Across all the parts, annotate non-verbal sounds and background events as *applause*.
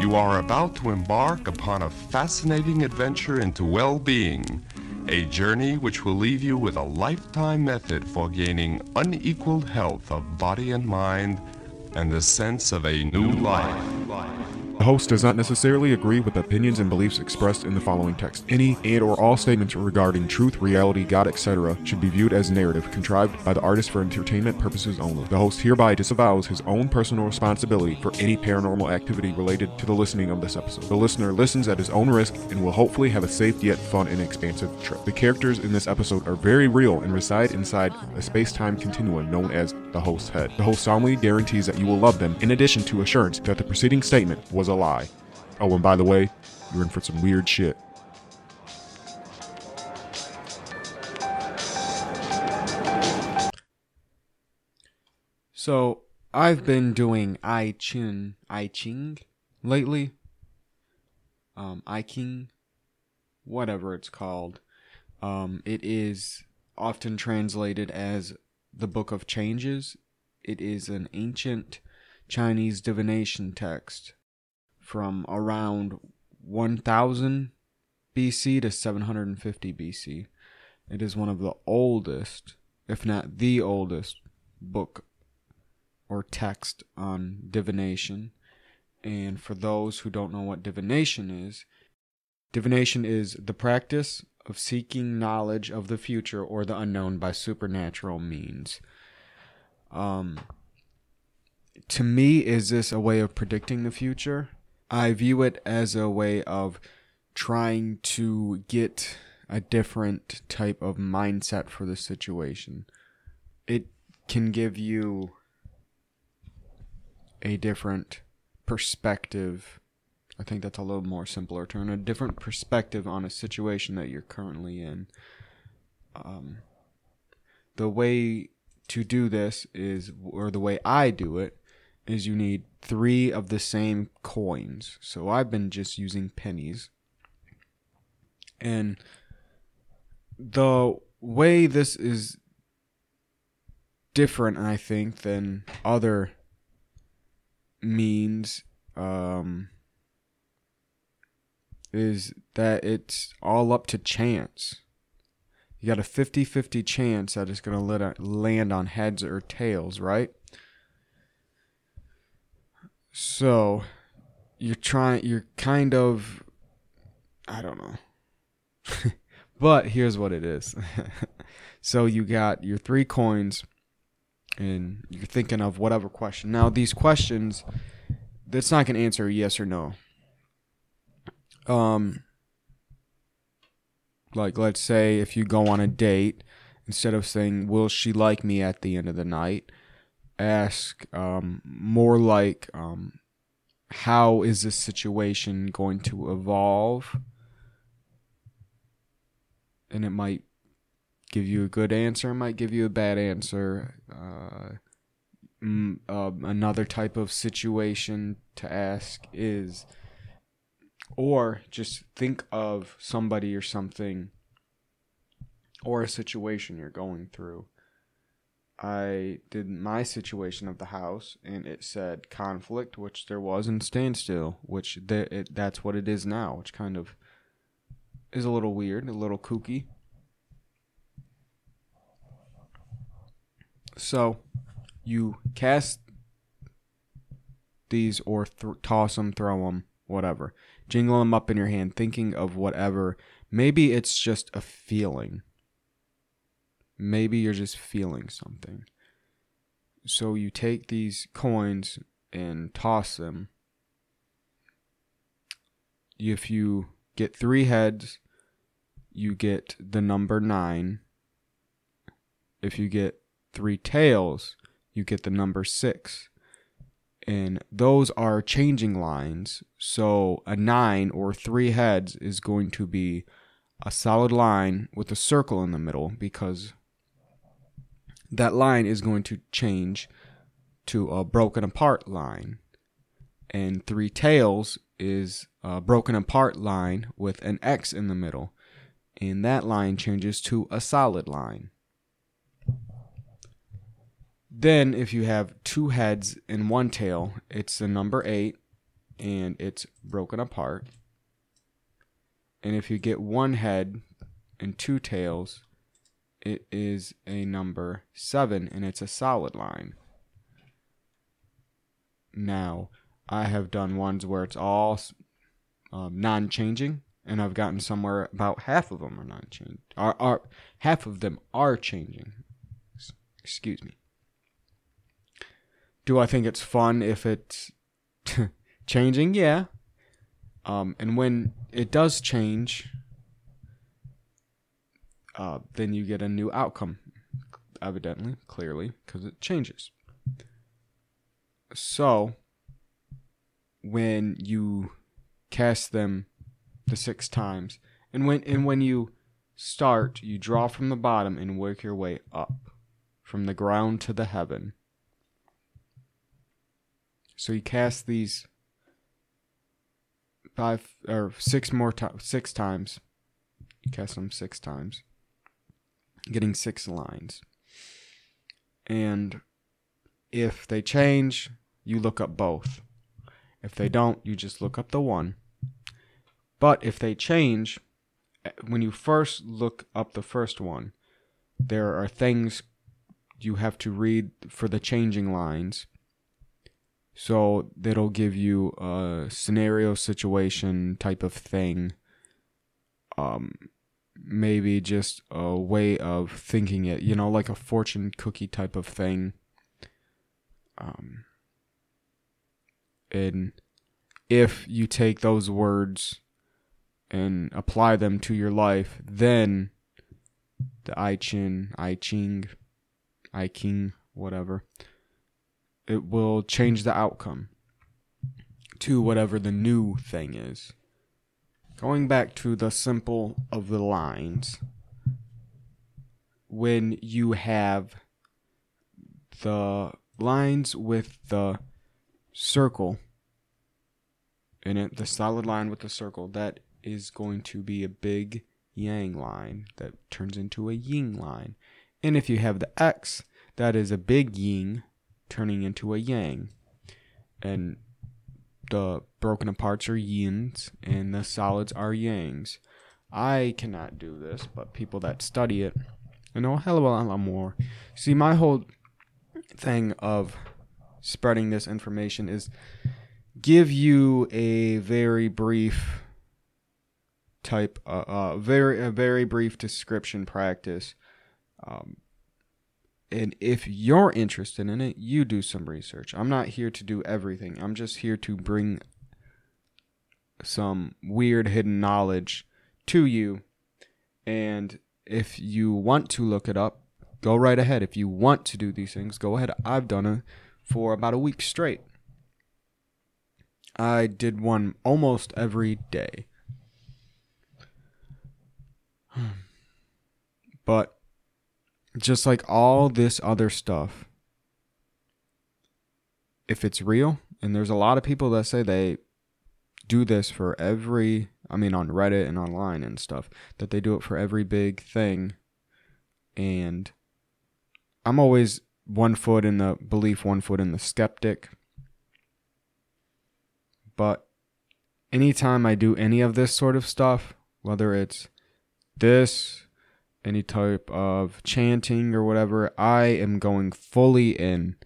You are about to embark upon a fascinating adventure into well being, a journey which will leave you with a lifetime method for gaining unequaled health of body and mind and the sense of a new life. The host does not necessarily agree with the opinions and beliefs expressed in the following text. Any and or all statements regarding truth, reality, God, etc. should be viewed as narrative contrived by the artist for entertainment purposes only. The host hereby disavows his own personal responsibility for any paranormal activity related to the listening of this episode. The listener listens at his own risk and will hopefully have a safe yet fun and expansive trip. The characters in this episode are very real and reside inside a space-time continuum known as the host's head. The host solemnly guarantees that you will love them in addition to assurance that the preceding statement was a lie. Oh, and by the way, you're in for some weird shit. So I've been doing I Ching I Ching lately. Um, I King, whatever it's called. Um, it is often translated as the Book of Changes. It is an ancient Chinese divination text from around 1000 BC to 750 BC. It is one of the oldest, if not the oldest, book or text on divination. And for those who don't know what divination is, divination is the practice of seeking knowledge of the future or the unknown by supernatural means. Um, to me, is this a way of predicting the future? I view it as a way of trying to get a different type of mindset for the situation. It can give you a different perspective. I think that's a little more simpler term. A different perspective on a situation that you're currently in. Um, the way to do this is, or the way I do it, is you need three of the same coins. So I've been just using pennies. And the way this is different, I think, than other means um, is that it's all up to chance. You got a 50 50 chance that it's going to land on heads or tails, right? So you're trying, you're kind of, I don't know. *laughs* but here's what it is. *laughs* so you got your three coins and you're thinking of whatever question. Now, these questions, that's not going to answer yes or no. Um, like, let's say if you go on a date, instead of saying, Will she like me at the end of the night? ask um, more like um, how is this situation going to evolve and it might give you a good answer might give you a bad answer uh, uh, another type of situation to ask is or just think of somebody or something or a situation you're going through I did my situation of the house, and it said conflict, which there was, and standstill, which there, it, that's what it is now, which kind of is a little weird, a little kooky. So, you cast these or th- toss them, throw them, whatever. Jingle them up in your hand, thinking of whatever. Maybe it's just a feeling Maybe you're just feeling something. So you take these coins and toss them. If you get three heads, you get the number nine. If you get three tails, you get the number six. And those are changing lines. So a nine or three heads is going to be a solid line with a circle in the middle because that line is going to change to a broken apart line. And three tails is a broken apart line with an X in the middle. And that line changes to a solid line. Then, if you have two heads and one tail, it's the number eight. and it's broken apart. And if you get one head and two tails, it is a number seven and it's a solid line. Now, I have done ones where it's all um, non-changing, and I've gotten somewhere about half of them are non-changing. Are, are half of them are changing. Excuse me. Do I think it's fun if it's *laughs* changing? Yeah. Um, and when it does change, uh, then you get a new outcome, evidently, clearly, because it changes. So, when you cast them the six times, and when and when you start, you draw from the bottom and work your way up, from the ground to the heaven. So you cast these five or six more times, six times. You cast them six times, getting six lines. And if they change, you look up both. If they don't, you just look up the one. But if they change, eh, when you first look up the first one, there are things you have to read for the changing lines. So that'll give you a scenario situation type of thing. Um, maybe just a way of thinking it, you know, like a fortune cookie type of thing. Um, and if you take those words and apply them to your life, then the I Chin, I Ching, I King, whatever, it will change the outcome to whatever the new thing is. Going back to the simple of the lines, when you have the lines with the circle in it, the solid line with the circle, that is going to be a big yang line that turns into a yin line. And if you have the X, that is a big yin turning into a yang. And the broken aparts are yins and the solids are yangs. I cannot do this, but people that study it I know a hell of a lot more. See, my whole thing of spreading this information is give you a very brief type, uh, uh very a very brief description practice. Um, and if you're interested in it, you do some research. I'm not here to do everything. I'm just here to bring some weird hidden knowledge to you. And if you want to look it up, go right ahead. If you want to do these things, go ahead. I've done it for about a week straight. I did one almost every day. *sighs* But just like all this other stuff, if it's real, and there's a lot of people that say they do this for every, I mean, on Reddit and online and stuff, that they do it for every big thing. And I'm always one foot in the belief, one foot in the skeptic. But anytime I do any of this sort of stuff, whether it's this, any type of chanting or whatever, I am going fully in.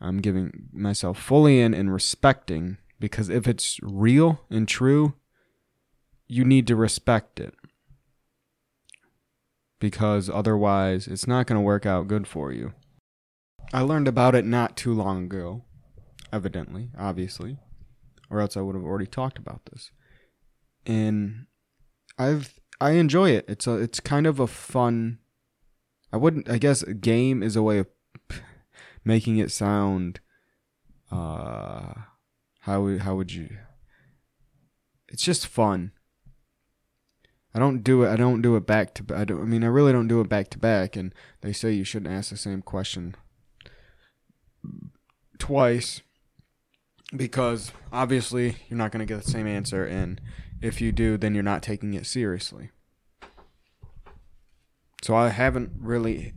I'm giving myself fully in and respecting because if it's real and true, you need to respect it. Because otherwise, it's not going to work out good for you. I learned about it not too long ago, evidently, obviously, or else I would have already talked about this. And I've I enjoy it. It's a it's kind of a fun. I wouldn't. I guess game is a way of *laughs* making it sound. Uh, how how would you? It's just fun. I don't do it. I don't do it back to. I don't. I mean, I really don't do it back to back. And they say you shouldn't ask the same question twice because obviously you're not going to get the same answer and if you do then you're not taking it seriously so i haven't really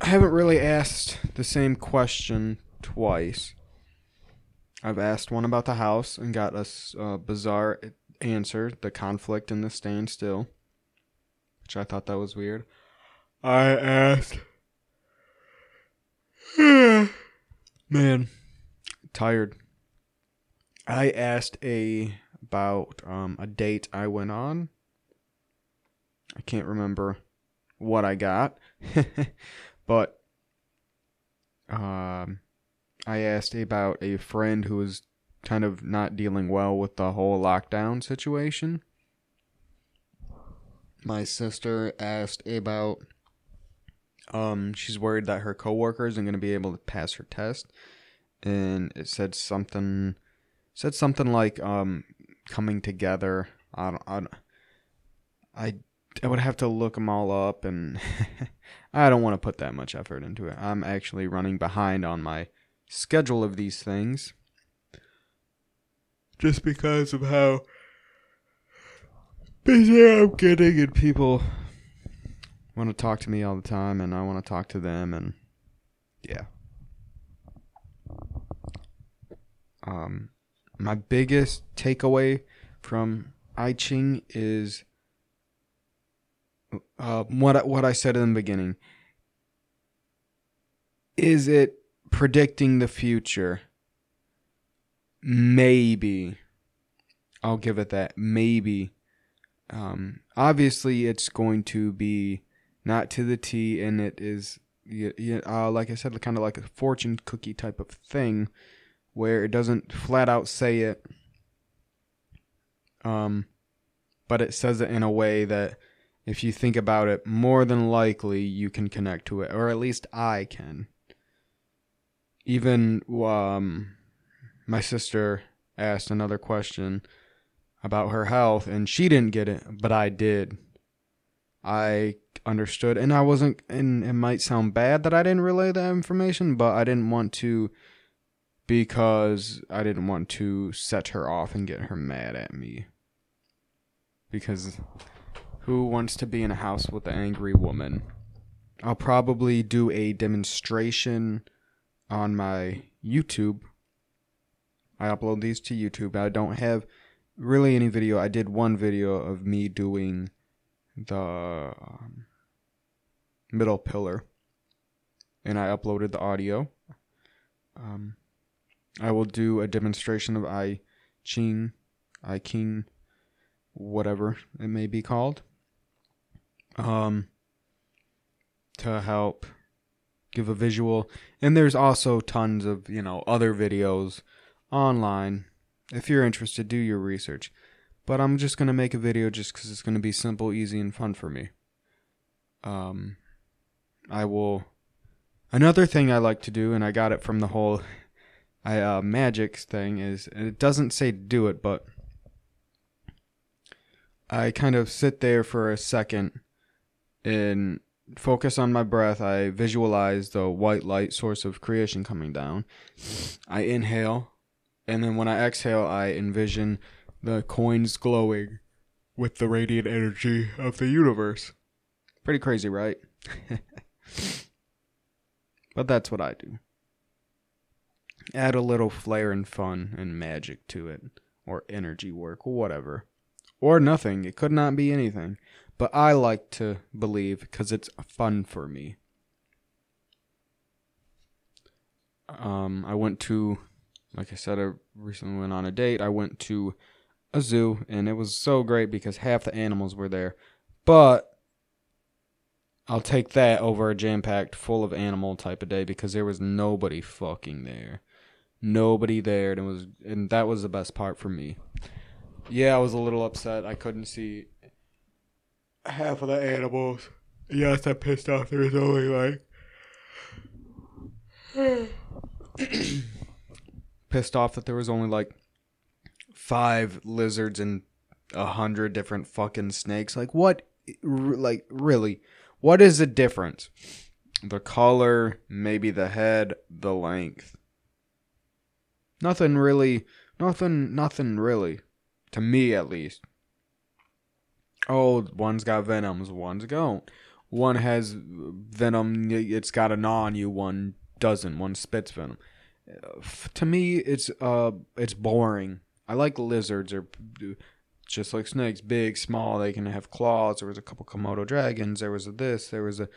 i haven't really asked the same question twice I've asked one about the house and got a uh, bizarre answer the conflict in the standstill, which I thought that was weird. I asked. *sighs* Man, tired. I asked a about um, a date I went on. I can't remember what I got, *laughs* but um, I asked about a friend who was kind of not dealing well with the whole lockdown situation. My sister asked about um she's worried that her coworker isn't going to be able to pass her test and it said something said something like um coming together. I don't, I don't, I I would have to look them all up and *laughs* I don't want to put that much effort into it. I'm actually running behind on my schedule of these things just because of how busy I'm getting and people want to talk to me all the time and I want to talk to them and yeah. Um my biggest takeaway from I Ching is uh, what what I said in the beginning. Is it predicting the future? Maybe. I'll give it that. Maybe. Um, obviously, it's going to be not to the T, and it is, uh, like I said, kind of like a fortune cookie type of thing, where it doesn't flat out say it, um, but it says it in a way that if you think about it, more than likely you can connect to it, or at least I can. Even um, my sister asked another question about her health, and she didn't get it, but I did. I understood, and I wasn't. And it might sound bad that I didn't relay that information, but I didn't want to because I didn't want to set her off and get her mad at me. Because who wants to be in a house with an angry woman? I'll probably do a demonstration on my YouTube. I upload these to YouTube. I don't have really any video. I did one video of me doing the um, middle pillar, and I uploaded the audio. Um, I will do a demonstration of I Ching, I King, whatever it may be called. Um, to help give a visual, and there's also tons of you know other videos online. If you're interested, do your research. But I'm just gonna make a video just because it's gonna be simple, easy, and fun for me. Um, I will. Another thing I like to do, and I got it from the whole *laughs* I uh, magic thing, is it doesn't say do it, but I kind of sit there for a second and focus on my breath. I visualize the white light source of creation coming down. I inhale, and then when I exhale, I envision the coins glowing with the radiant energy of the universe. Pretty crazy, right? *laughs* but that's what I do. Add a little flair and fun and magic to it, or energy work, whatever. Or nothing. It could not be anything. But I like to believe because it's fun for me. Um, I went to, like I said, I recently went on a date. I went to a zoo, and it was so great because half the animals were there. But I'll take that over a jam packed, full of animal type of day because there was nobody fucking there. Nobody there, and it was, and that was the best part for me. Yeah, I was a little upset. I couldn't see half of the animals. Yes, I pissed off. There was only like *clears throat* pissed off that there was only like five lizards and a hundred different fucking snakes. Like what? Like really? What is the difference? The color, maybe the head, the length. Nothing really. Nothing. Nothing really. To me, at least. Oh, one's got venoms, one's don't. One has venom, it's got a gnaw on you, one doesn't. One spits venom. to me, it's uh, it's boring. I like lizards or just like snakes, big, small. They can have claws. There was a couple Komodo dragons. There was a this. There was a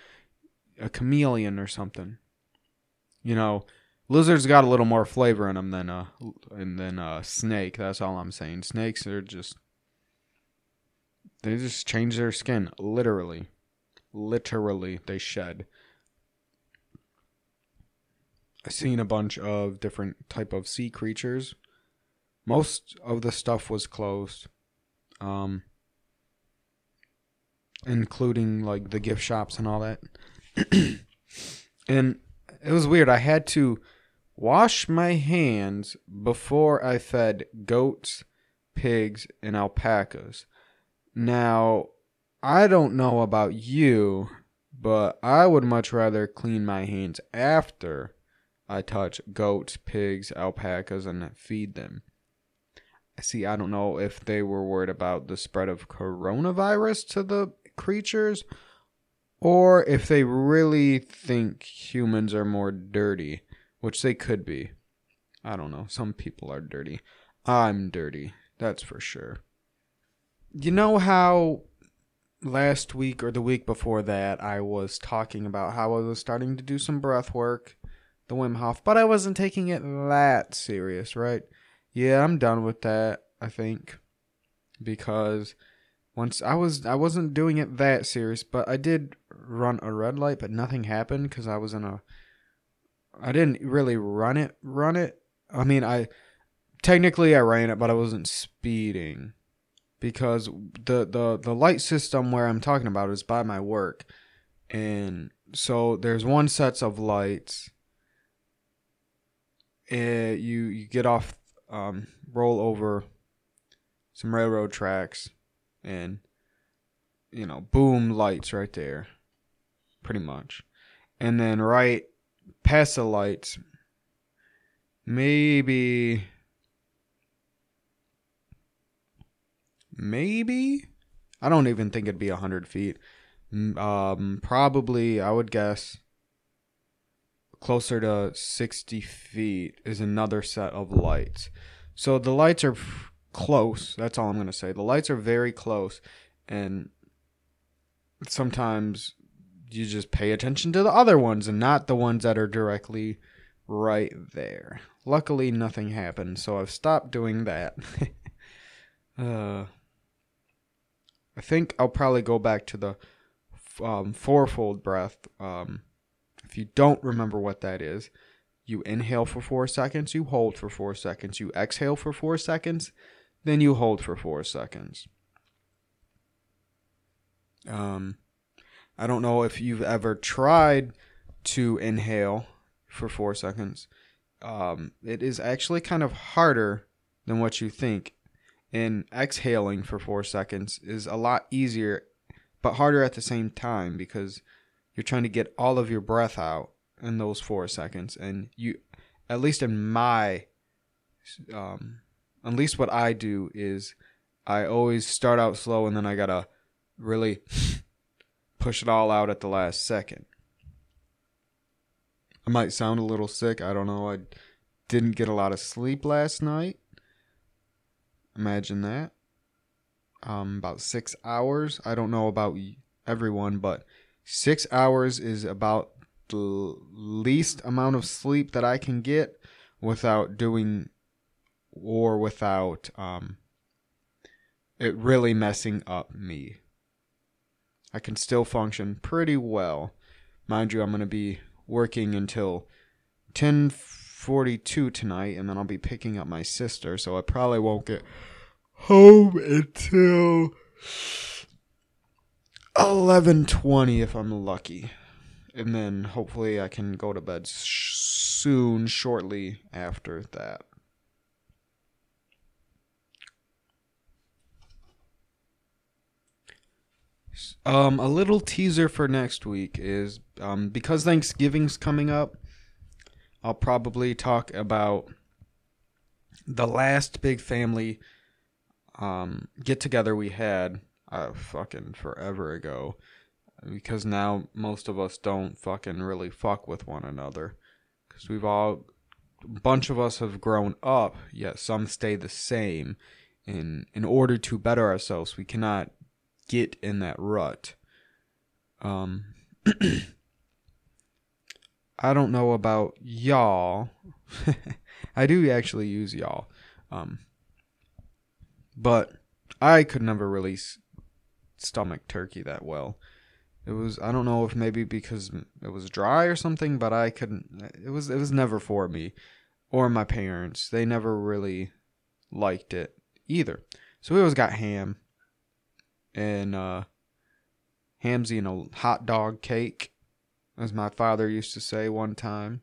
a chameleon or something. You know, lizards got a little more flavor in them than a and than a snake. That's all I'm saying. Snakes are just they just change their skin literally, literally they shed. I've seen a bunch of different type of sea creatures. Most of the stuff was closed, um, including like the gift shops and all that. *clears throat* and it was weird. I had to wash my hands before I fed goats, pigs, and alpacas. Now, I don't know about you, but I would much rather clean my hands after I touch goats, pigs, alpacas, and feed them. See, I don't know if they were worried about the spread of coronavirus to the creatures or if they really think humans are more dirty, which they could be. I don't know. Some people are dirty. I'm dirty, that's for sure. You know how last week or the week before that I was talking about how I was starting to do some breath work, the Wim Hof, but I wasn't taking it that serious, right? Yeah, I'm done with that, I think. Because once I was I wasn't doing it that serious, but I did run a red light, but nothing happened because I was in a. I didn't really run it. Run it. I mean, I technically I ran it, but I wasn't speeding because the the the light system where I'm talking about is by my work, and so there's one sets of lights. And you you get off, um, roll over some railroad tracks, and you know, boom, lights right there pretty much. And then right past the lights, maybe, maybe, I don't even think it'd be a hundred feet. Um, probably, I would guess, closer to sixty feet is another set of lights. So the lights are close. That's all I'm gonna say. The lights are very close, and sometimes you just pay attention to the other ones and not the ones that are directly right there. Luckily, nothing happened, so I've stopped doing that. *laughs* uh, I think I'll probably go back to the um, fourfold breath. Um, if you don't remember what that is, you inhale for four seconds, you hold for four seconds, you exhale for four seconds, then you hold for four seconds. Um, I don't know if you've ever tried to inhale for four seconds. Um, it is actually kind of harder than what you think. And exhaling for four seconds is a lot easier, but harder at the same time because you're trying to get all of your breath out in those four seconds. And you, at least in my, um, at least what I do is I always start out slow and then I gotta really *laughs* push it all out at the last second. I might sound a little sick. I don't know. I didn't get a lot of sleep last night. Imagine that. Um, about six hours. I don't know about everyone, but six hours is about the least amount of sleep that I can get without doing or without um, it really messing up me. I can still function pretty well. Mind you, I'm going to be working until 10:42 tonight and then I'll be picking up my sister, so I probably won't get home until 11:20 if I'm lucky. And then hopefully I can go to bed sh- soon shortly after that. Um, a little teaser for next week is um, because Thanksgiving's coming up. I'll probably talk about the last big family um, get together we had uh, fucking forever ago. Because now most of us don't fucking really fuck with one another. Because we've all a bunch of us have grown up, yet some stay the same. In in order to better ourselves, we cannot get in that rut. Um, *clears throat* I don't know about y'all. *laughs* I do actually use y'all. Um, but I could never really stomach turkey that well. It was I don't know if maybe because it was dry or something, but I couldn't. It was it was never for me or my parents. They never really liked it either. So we always got ham and uh, hamsy and a hot dog cake, as my father used to say one time.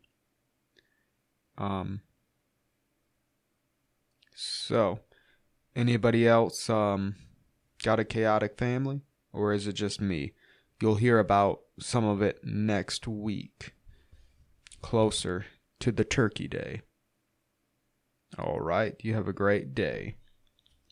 Um. So, anybody else um got a chaotic family, or is it just me? You'll hear about some of it next week, closer to the Turkey Day. All right, you have a great day.